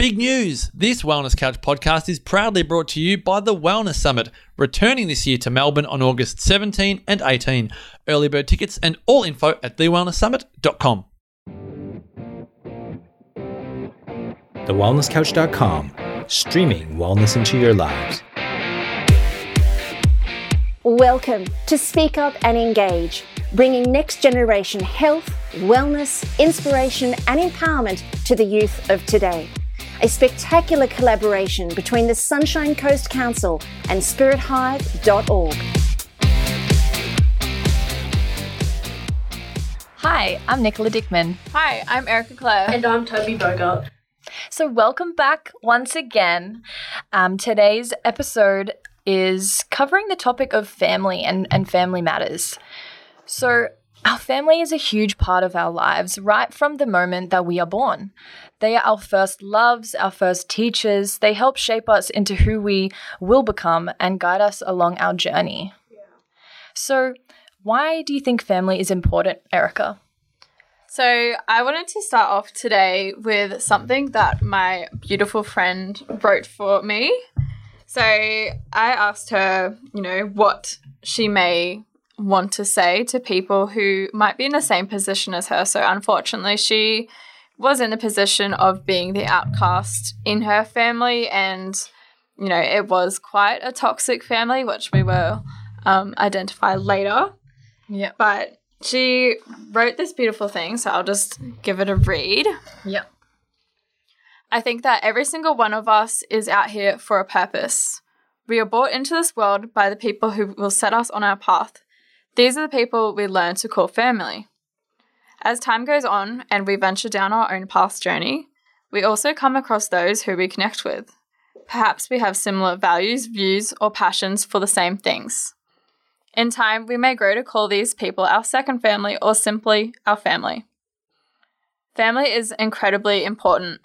Big news! This Wellness Couch podcast is proudly brought to you by the Wellness Summit, returning this year to Melbourne on August 17 and 18. Early bird tickets and all info at thewellnesssummit.com. TheWellnessCouch.com, streaming wellness into your lives. Welcome to Speak Up and Engage, bringing next generation health, wellness, inspiration, and empowerment to the youth of today. A spectacular collaboration between the Sunshine Coast Council and spirithive.org. Hi, I'm Nicola Dickman. Hi, I'm Erica Clare. And I'm Toby Bogart. So, welcome back once again. Um, today's episode is covering the topic of family and, and family matters. So, our family is a huge part of our lives right from the moment that we are born. They are our first loves, our first teachers. They help shape us into who we will become and guide us along our journey. So, why do you think family is important, Erica? So, I wanted to start off today with something that my beautiful friend wrote for me. So, I asked her, you know, what she may want to say to people who might be in the same position as her. So, unfortunately, she was in the position of being the outcast in her family, and you know, it was quite a toxic family, which we will um, identify later. Yeah. But she wrote this beautiful thing, so I'll just give it a read. Yeah. I think that every single one of us is out here for a purpose. We are brought into this world by the people who will set us on our path. These are the people we learn to call family. As time goes on and we venture down our own path journey, we also come across those who we connect with. Perhaps we have similar values, views, or passions for the same things. In time, we may grow to call these people our second family or simply our family. Family is incredibly important.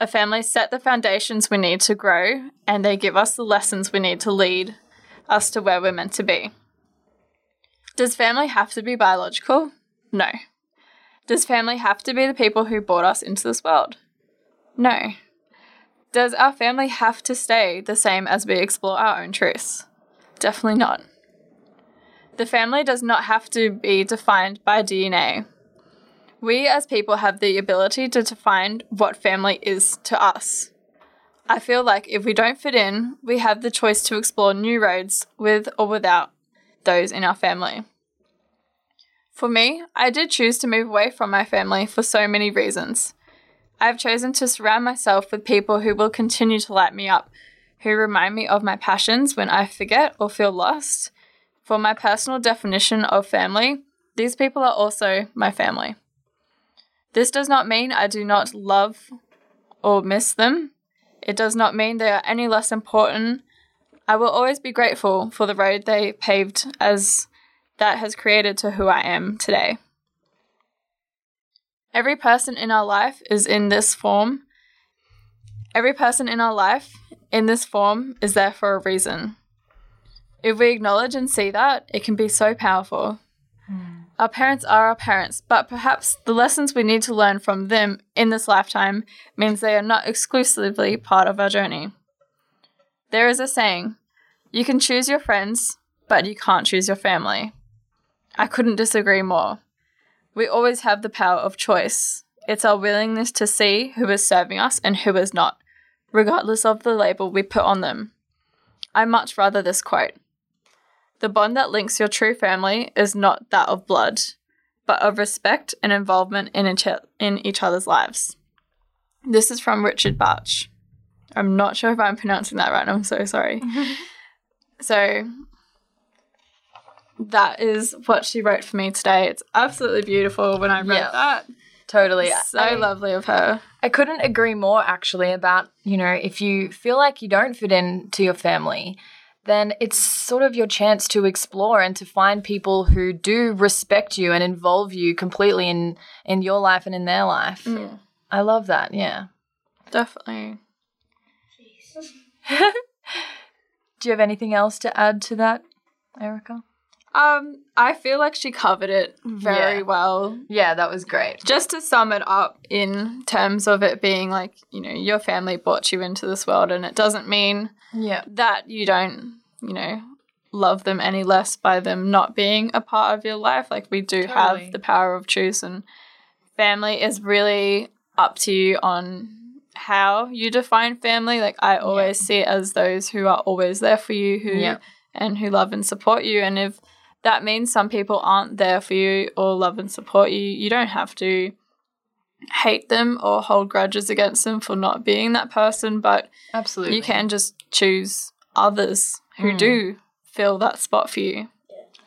A family set the foundations we need to grow, and they give us the lessons we need to lead us to where we're meant to be. Does family have to be biological? No. Does family have to be the people who brought us into this world? No. Does our family have to stay the same as we explore our own truths? Definitely not. The family does not have to be defined by DNA. We as people have the ability to define what family is to us. I feel like if we don't fit in, we have the choice to explore new roads with or without those in our family. For me, I did choose to move away from my family for so many reasons. I have chosen to surround myself with people who will continue to light me up, who remind me of my passions when I forget or feel lost. For my personal definition of family, these people are also my family. This does not mean I do not love or miss them. It does not mean they are any less important. I will always be grateful for the road they paved as that has created to who I am today. Every person in our life is in this form. Every person in our life in this form is there for a reason. If we acknowledge and see that, it can be so powerful. Mm. Our parents are our parents, but perhaps the lessons we need to learn from them in this lifetime means they are not exclusively part of our journey. There is a saying you can choose your friends, but you can't choose your family. I couldn't disagree more. We always have the power of choice. It's our willingness to see who is serving us and who is not, regardless of the label we put on them. I much rather this quote The bond that links your true family is not that of blood, but of respect and involvement in each, in each other's lives. This is from Richard Bach. I'm not sure if I'm pronouncing that right. I'm so sorry. so, that is what she wrote for me today. It's absolutely beautiful when I read Yeah. that. Totally. So I- lovely of her. I couldn't agree more actually about, you know, if you feel like you don't fit into your family, then it's sort of your chance to explore and to find people who do respect you and involve you completely in in your life and in their life. Mm. I love that. Yeah. Definitely. Do you have anything else to add to that, Erica? Um, I feel like she covered it very Yeah. well. Yeah, that was great. Just to sum it up in terms of it being like, you know, your family brought you into this world and it doesn't mean Yeah. that you don't, you know, love them any less by them not being a part of your life. Like we do Totally. have the power of choice and family is really up to you on how you define family. Like I always see it as those who are always there for you who Yeah. and who love and support you. And if that means some people aren't there for you or love and support you, you don't have to hate them or hold grudges against them for not being that person, but Absolutely. you can just choose others who Mm. do fill that spot for you.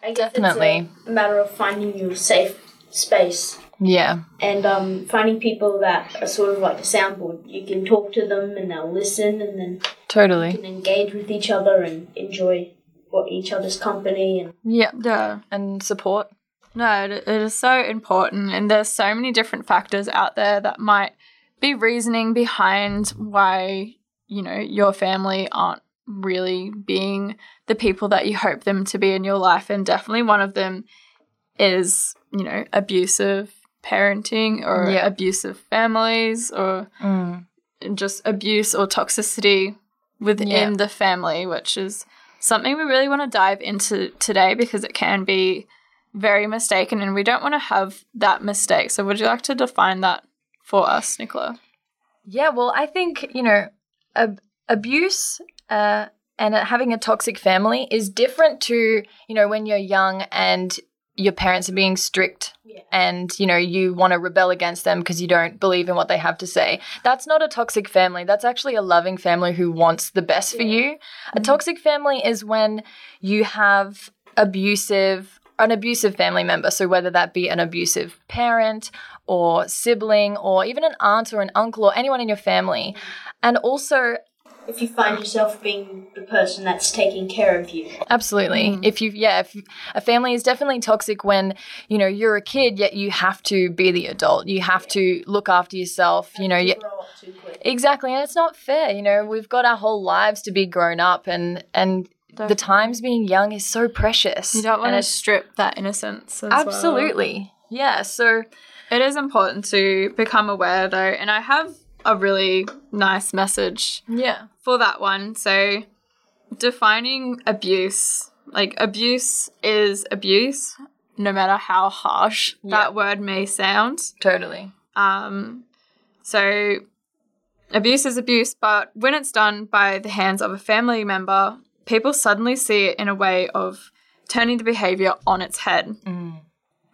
I guess Definitely. it's a matter of finding your safe space Yeah. and um, finding people that are sort of like a soundboard. You can talk to them and they'll listen, and then you Totally. can engage with each other and enjoy what each other's company and Yeah. Yeah. And support. No, it, it is so important, and there's so many different factors out there that might be reasoning behind why you know your family aren't really being the people that you hope them to be in your life, and definitely one of them is you know abusive parenting or Yeah. abusive families or Mm. just abuse or toxicity within Yeah. the family, which is something we really want to dive into today because it can be very mistaken and we don't want to have that mistake. So, would you like to define that for us, Nicola? Yeah, well, I think, you know, ab- abuse uh, and having a toxic family is different to, you know, when you're young and your parents are being strict and, you know, you want to rebel against them because you don't believe in what they have to say. That's not a toxic family. That's actually a loving family who wants the best for you. A mm-hmm. toxic family is when you have abusive an abusive family member so whether that be an abusive parent or sibling or even an aunt or an uncle or anyone in your family mm-hmm. and also if you find yourself being the person that's taking care of you. absolutely mm. if you yeah if a family is definitely toxic when you know you're a kid yet you have to be the adult you have to look after yourself you know you, Grow up too quick. exactly and it's not fair you know we've got our whole lives to be grown up and and the times being young is so precious You don't want to strip that innocence. As well. absolutely yeah so It is important to become aware, though, and I have a really nice message yeah for that one. So, defining abuse like abuse is abuse, no matter how harsh Yeah. that word may sound. totally Um, so, abuse is abuse, but when it's done by the hands of a family member, people suddenly see it in a way of turning the behavior on its head.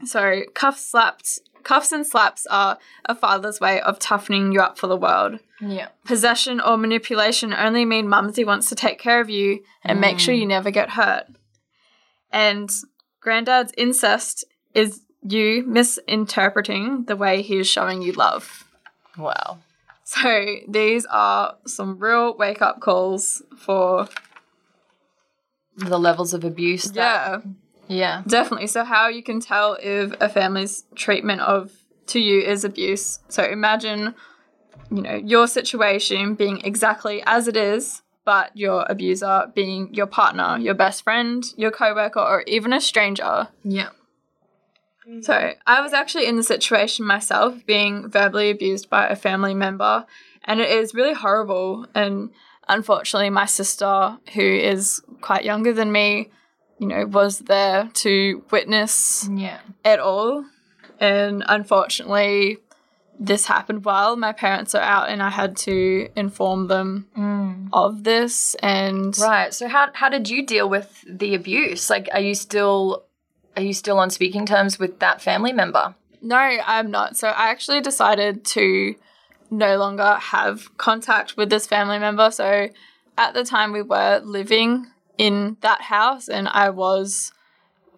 So, cuff slaps, cuffs and slaps are a father's way of toughening you up for the world. yeah Possession or manipulation only mean mumsy wants to take care of you and make sure you mm. never get hurt. And granddad's incest is you misinterpreting the way he is showing you love. wow So these are some real wake up calls for the levels of abuse that, yeah, yeah definitely. So how you can tell if a family's treatment of to you is abuse. So imagine, you know, your situation being exactly as it is, but your abuser being your partner, your best friend, your coworker, or even a stranger. yeah So I was actually in the situation myself, being verbally abused by a family member, and it is really horrible. And unfortunately, my sister, who is quite younger than me, you know, was there to witness yeah it all. And unfortunately, this happened while my parents are out, and I had to inform them mm. of this. And Right. So how how did you deal with the abuse? Like are you still are you still on speaking terms with that family member? No, I'm not. So I actually decided to no longer have contact with this family member. So at the time we were living in that house and I was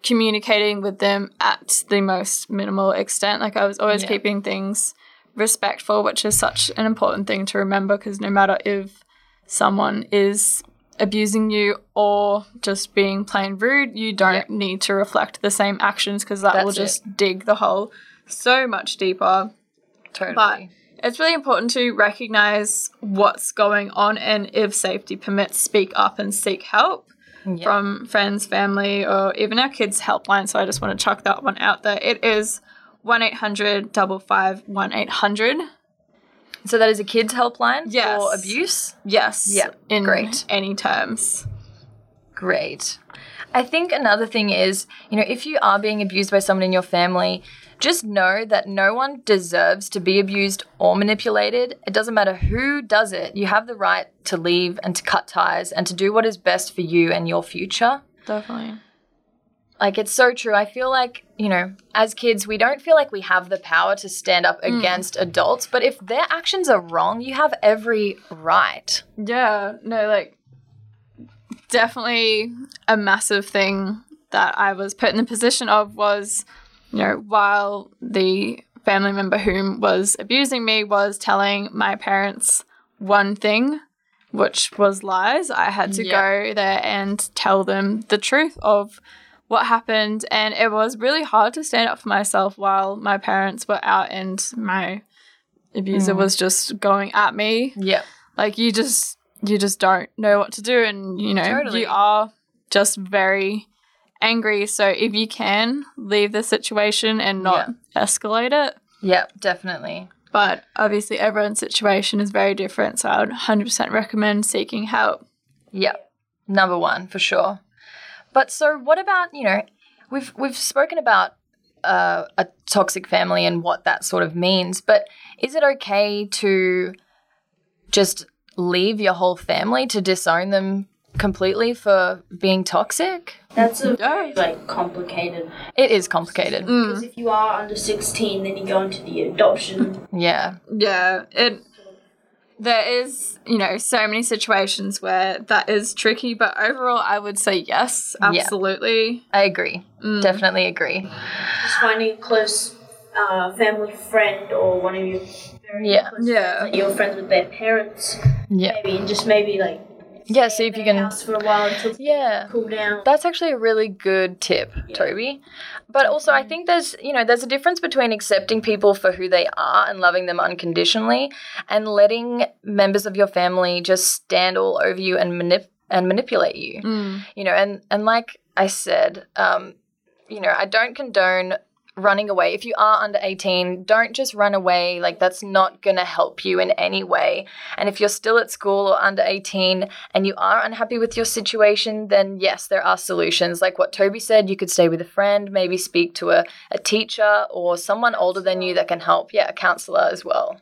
communicating with them at the most minimal extent. Like I was always Yeah. keeping things respectful, which is such an important thing to remember because no matter if someone is abusing you or just being plain rude, you don't Yeah. need to reflect the same actions because that will That's it. just dig the hole so much deeper. Totally. But it's really important to recognize what's going on and if safety permits, speak up and seek help. Yeah. from friends, family, or even our kids' helpline. So I just want to chuck that one out there. It is 1 800 55 1 800. So that is a kids helpline Yes. for abuse. Yes. Yeah, In great. any terms. Great. I think another thing is, you know, if you are being abused by someone in your family, just know that no one deserves to be abused or manipulated. It doesn't matter who does it. You have the right to leave and to cut ties and to do what is best for you and your future. Definitely. Like it's so true. I feel like, you know, as kids, we don't feel like we have the power to stand up mm. against adults, but if their actions are wrong, you have every right. Yeah, no, like definitely a massive thing that I was put in the position of was, you know, while the family member whom was abusing me was telling my parents one thing, which was lies, I had to Yeah. go there and tell them the truth of what happened. And it was really hard to stand up for myself while my parents were out and my abuser mm. was just going at me Yeah. like you just you just don't know what to do and you know Totally. you are just very angry so if you can leave the situation and not escalate it Yeah, definitely. but obviously everyone's situation is very different so i would 100% recommend seeking help Yep. Number one for sure. But so what about, you know, we've we've spoken about uh, a toxic family and what that sort of means, but is it okay to just leave your whole family to disown them completely for being toxic? That's a Yeah. very like complicated. It is complicated. Mm. Mm. Because if you are under sixteen, then you go into the adoption. Yeah. yeah it there is you know so many situations where that is tricky but overall i would say yes Yeah. absolutely I agree. Mm. Definitely agree. Just finding a close uh, family friend or one of your very Yeah. close Yeah. friends that you're friends with their parents. Yeah. Maybe and just maybe like Yeah, see if you can house for a while until Yeah. cool down. That's actually a really good tip, Toby. But also, I think there's, you know, there's a difference between accepting people for who they are and loving them unconditionally and letting members of your family just stand all over you and manip- and manipulate you. You know, and and like I said, um, you know, I don't condone running away. If you are under 18, don't just run away. Like that's not going to help you in any way. And if you're still at school or under 18 and you are unhappy with your situation, then yes, there are solutions. Like what Toby said, you could stay with a friend, maybe speak to a, a teacher or someone older than you that can help. Yeah, a counselor as well.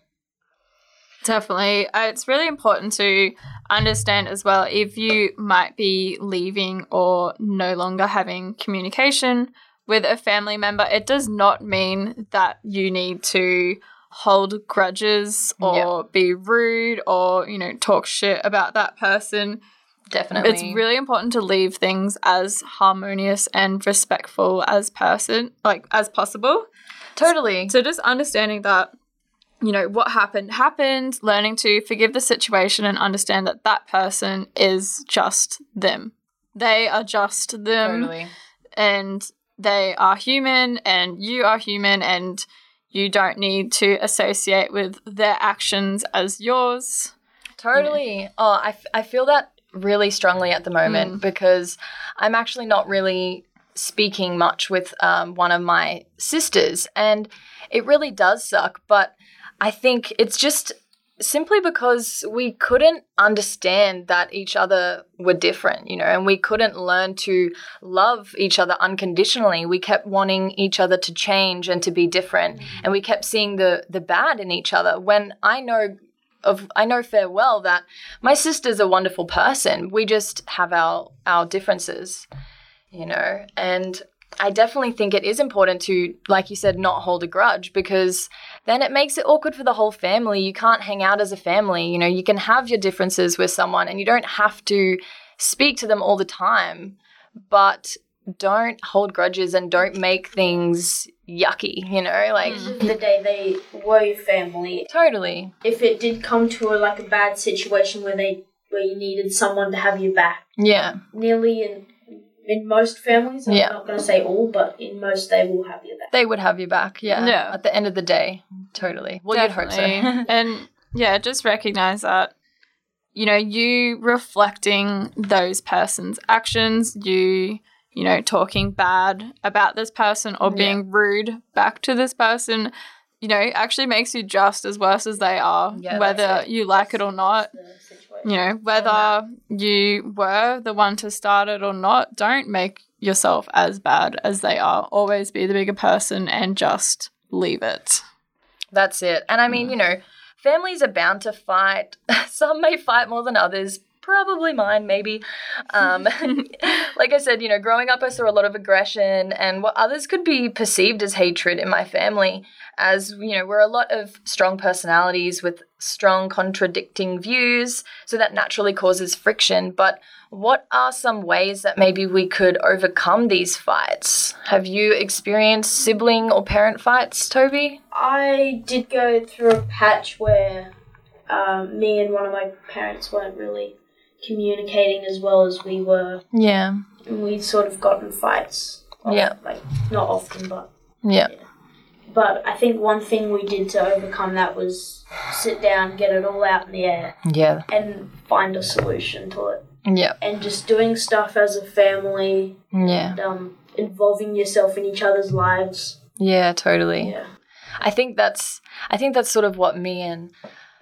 Definitely. Uh, it's really important to understand as well if you might be leaving or no longer having communication with a family member, it does not mean that you need to hold grudges or Yeah. be rude or, you know, talk shit about that person. Definitely. It's really important to leave things as harmonious and respectful as person like as possible. totally. So just understanding that, you know, what happened happened, learning to forgive the situation and understand that that person is just them. They are just them Totally. and they are human and you are human and you don't need to associate with their actions as yours. Totally. Oh, I, f- I feel that really strongly at the moment Mm. because I'm actually not really speaking much with um, one of my sisters, and it really does suck. But I think it's just simply because we couldn't understand that each other were different, you know, and we couldn't learn to love each other unconditionally. We kept wanting each other to change and to be different, mm. and we kept seeing the the bad in each other. When I know of I know fair well that my sister's a wonderful person. We just have our our differences, you know, and I definitely think it is important to, like you said, not hold a grudge because then it makes it awkward for the whole family. You can't hang out as a family. You know, you can have your differences with someone and you don't have to speak to them all the time, but don't hold grudges and don't make things yucky, you know? Like, the end of the day, they were your family. totally. If it did come to a, like a bad situation where they where you needed someone to have your back, Yeah. nearly in in most families, I'm Yeah. not going to say all, but in most they will have your back. They would have you back, yeah. Yeah. At the end of the day, totally. Well, you'd hope so. And yeah, just recognize that you know, you reflecting those person's actions, you, you know, talking bad about this person or Yeah. being rude back to this person, you know, actually makes you just as worse as they are, Yeah, whether you like it or not. You know, whether you were the one to start it or not, don't make yourself as bad as they are. Always be the bigger person and just leave it. That's it. And I mean, you know, families are bound to fight. Some may fight more than others. Probably mine, maybe. Um, like I said, you know, growing up, I saw a lot of aggression and what others could be perceived as hatred in my family. As, you know, we're a lot of strong personalities with strong contradicting views. So that naturally causes friction. But what are some ways that maybe we could overcome these fights? Have you experienced sibling or parent fights, Toby? I did go through a patch where um, me and one of my parents weren't really communicating as well as we were, Yeah. and we sort of got in fights. Yeah. Like not often, but Yeah. but I think one thing we did to overcome that was sit down, get it all out in the air, Yeah. and find a solution to it. Yeah. And just doing stuff as a family, Yeah. and, um, involving yourself in each other's lives. Yeah, totally. Yeah. I think that's I think that's sort of what me and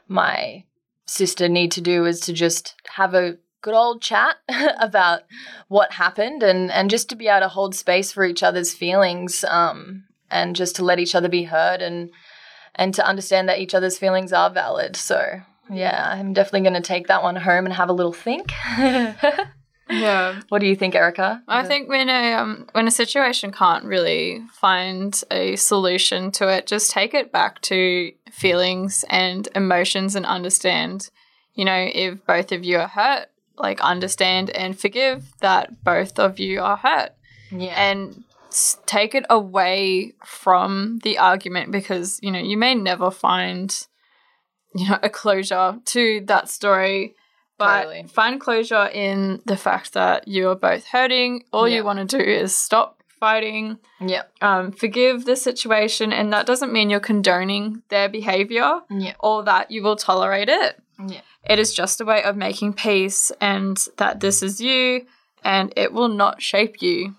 my sister need to do is to just have a good old chat about what happened and and just to be able to hold space for each other's feelings um and just to let each other be heard and and to understand that each other's feelings are valid. So, yeah, I'm definitely going to take that one home and have a little think. Yeah. what do you think, Erica? I think when a um, when a situation can't really find a solution to it, just take it back to feelings and emotions and understand. You know, if both of you are hurt, like understand and forgive that both of you are hurt, yeah. and take it away from the argument because you know you may never find you know a closure to that story but Totally. find closure in the fact that you're both hurting all Yeah. you want to do is stop fighting yeah. um, forgive the situation and that doesn't mean you're condoning their behavior Yeah. or that you will tolerate it Yeah. it is just a way of making peace and that this is you and it will not shape you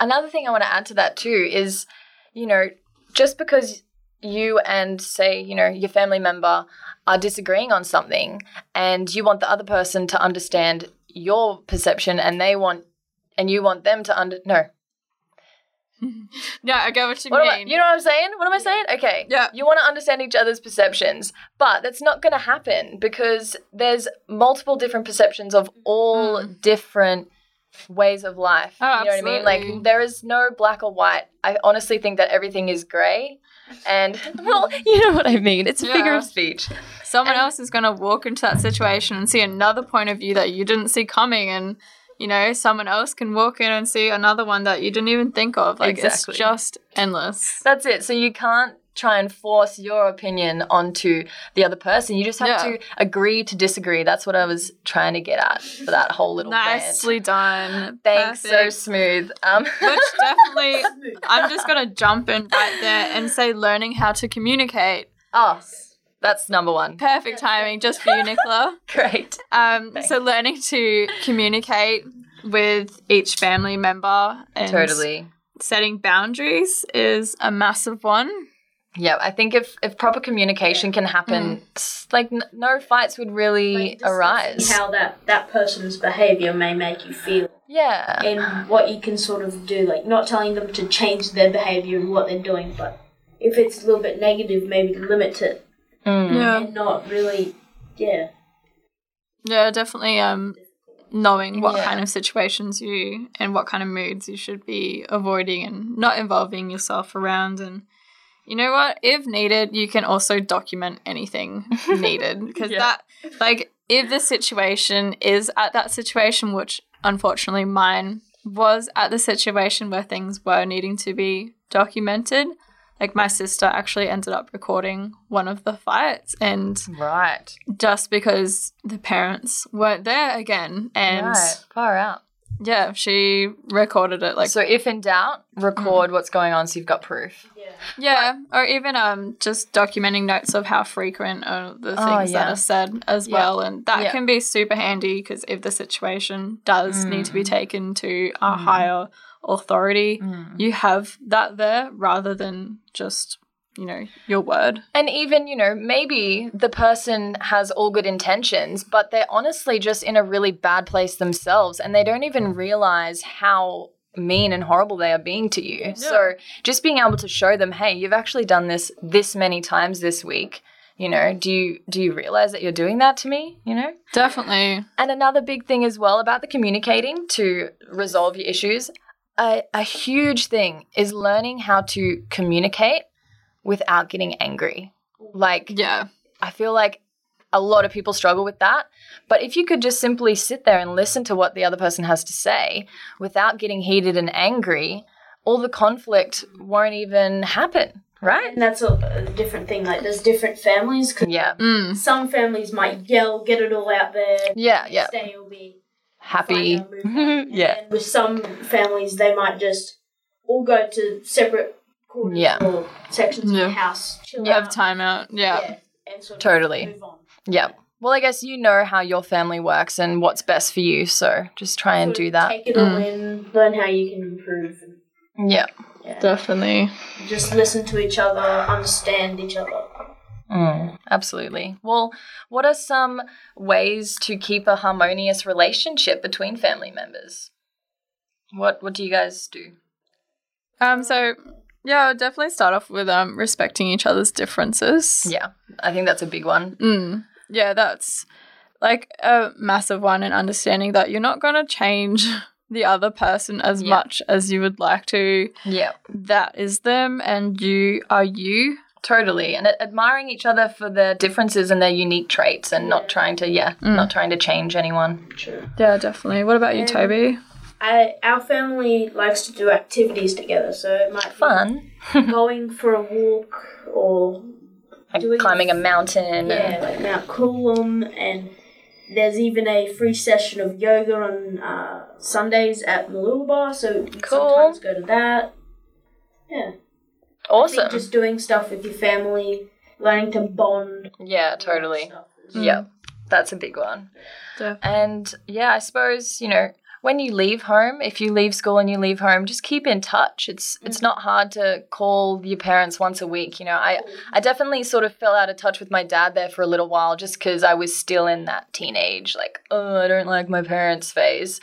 Another thing I want to add to that too is, you know, just because you and say, you know, your family member are disagreeing on something and you want the other person to understand your perception and they want and you want them to under no. no i get what you What am I, you know what I'm saying? What am I saying? Okay. Yeah. You want to understand each other's perceptions, but that's not going to happen because there's multiple different perceptions of all different ways of life. Mm. Oh, you know what I mean? Like there is no black or white. I honestly think that everything is grey. And well, you know what I mean. It's a figure of speech. someone else is going to walk into that situation and see another point of view that you didn't see coming and you know someone else can walk in and see another one that you didn't even think of like Exactly. it's just endless That's it. So you can't try and force your opinion onto the other person. You just have Yeah. to agree to disagree. That's what I was trying to get at for that whole little rant. nicely done Thanks, so smooth. Um, which definitely i'm just going to jump in right there and say learning how to communicate oh, that's number one. perfect timing just for you nicola Great. um, Thanks. so learning to communicate with each family member and Totally. setting boundaries is a massive one Yeah, I think if if proper communication can happen, s- like n- no fights would really Like, discussing arise. How that that person's behavior may make you feel, yeah. and what you can sort of do. Like not telling them to change their behavior and what they're doing, but if it's a little bit negative, maybe limit it Mm. yeah and not really. Yeah. Yeah, definitely um knowing what Yeah. kind of situations you and what kind of moods you should be avoiding and not involving yourself around and you know what if needed you can also document anything needed because Yeah. that like if the situation is at that situation which unfortunately mine was at the situation where things were needing to be documented like my sister actually ended up recording one of the fights and Right. just because the parents weren't there again and right. Far out. Yeah, she recorded it like so if in doubt, record what's going on so you've got proof. Yeah, yeah, or even um just documenting notes of how frequent are the things Oh, that yeah. are said as Yeah. well, and that Yeah. can be super handy because if the situation does need to be Mm. taken to a higher authority, you have that there rather than just you know your word. And even, you know, maybe the person has all good intentions, but they're honestly just in a really bad place themselves and they don't even realize how mean and horrible they are being to you. So just being able to show them, hey, you've actually done this this many times this week. You know, do you do you realize that you're doing that to me? You know? Definitely. And another big thing as well about the communicating to resolve your issues, a, a huge thing is learning how to communicate without getting angry. Like, Yeah. I feel like a lot of people struggle with that. But if you could just simply sit there and listen to what the other person has to say without getting heated and angry, all the conflict won't even happen, right? And that's a, a different thing. Like, there's different families. 'cause Yeah. Mm. some families might yell, get it all out there. Yeah, yeah. Next day will be Happy. fine, they'll move on. yeah. And with some families, they might just all go to separate corners Yeah. or sections of the house, chill You have time out. timeout. Yeah. Yeah, and sort of Totally. move on. Yeah. Well, I guess you know how your family works and what's best for you. So just try and do that. Take it all in, learn how you can improve. Yeah. yeah. Definitely. Just listen to each other, understand each other. Mm, absolutely. Well, what are some ways to keep a harmonious relationship between family members? What What do you guys do? Um. So yeah, I'll definitely start off with um respecting each other's differences. Yeah, I think that's a big one. Mm. Yeah, that's like a massive one and understanding that you're not going to change the other person as Yeah. much as you would like to. Yeah, That is them and you are you. totally. And admiring each other for their differences and their unique traits, and not trying to yeah, not trying to change anyone. True. Yeah, definitely. What about you, Toby? I, our family likes to do activities together, so it might be Fun, going for a walk or like Doing- climbing a mountain. yeah, like Mount Coolum, and there's even a free session of yoga on uh, Sundays at Mooloolaba, so we Cool. sometimes go to that. Yeah, I awesome. think just doing stuff with your family, learning to bond. yeah, totally. stuff is- Yeah, that's a big one. Def- And yeah, I suppose, you know, when you leave home, if you leave school and you leave home, just keep in touch. It's it's not mm-hmm. hard to call your parents once a week, you know. I I definitely sort of fell out of touch with my dad there for a little while just cuz I was still in that teenage like, oh, I don't like my parents phase.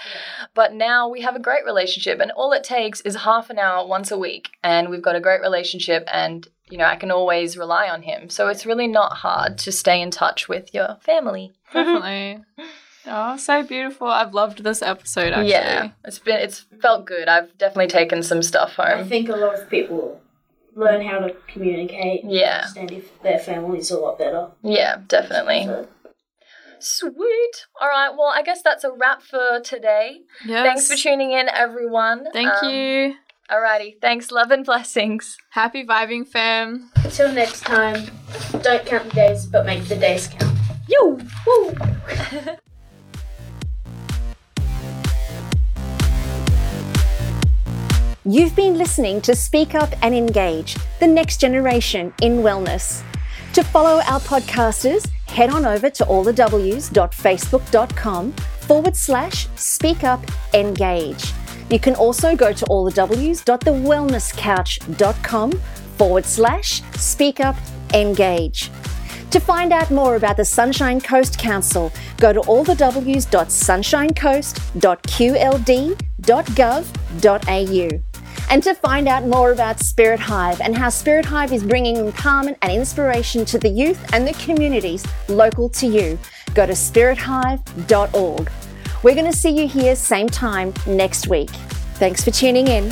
But now we have a great relationship and all it takes is half an hour once a week and we've got a great relationship and you know, I can always rely on him. So it's really not hard to stay in touch with your family. Definitely. oh, so beautiful. I've loved this episode actually. Yeah, it's been it's felt good. I've definitely taken some stuff home. I think a lot of people learn how to communicate. and Yeah. understand if their families a lot better. Yeah, definitely. So, Sweet. All right. Well, I guess that's a wrap for today. Yes. Thanks for tuning in, everyone. Thank Um, you. Alrighty. Thanks. Love and blessings. Happy vibing, fam. until next time, don't count the days, but make the days count. You. Woo. You've been listening to Speak Up and Engage, the next generation in wellness. To follow our podcasters, head on over to allthews.facebook.com forward slash speak up engage. You can also go to allthews.thewellnesscouch.com forward slash speak up engage. To find out more about the Sunshine Coast Council, go to allthews.sunshinecoast.qld.gov.au. And to find out more about Spirit Hive and how Spirit Hive is bringing empowerment and inspiration to the youth and the communities local to you, go to spirithive.org. We're going to see you here same time next week. Thanks for tuning in.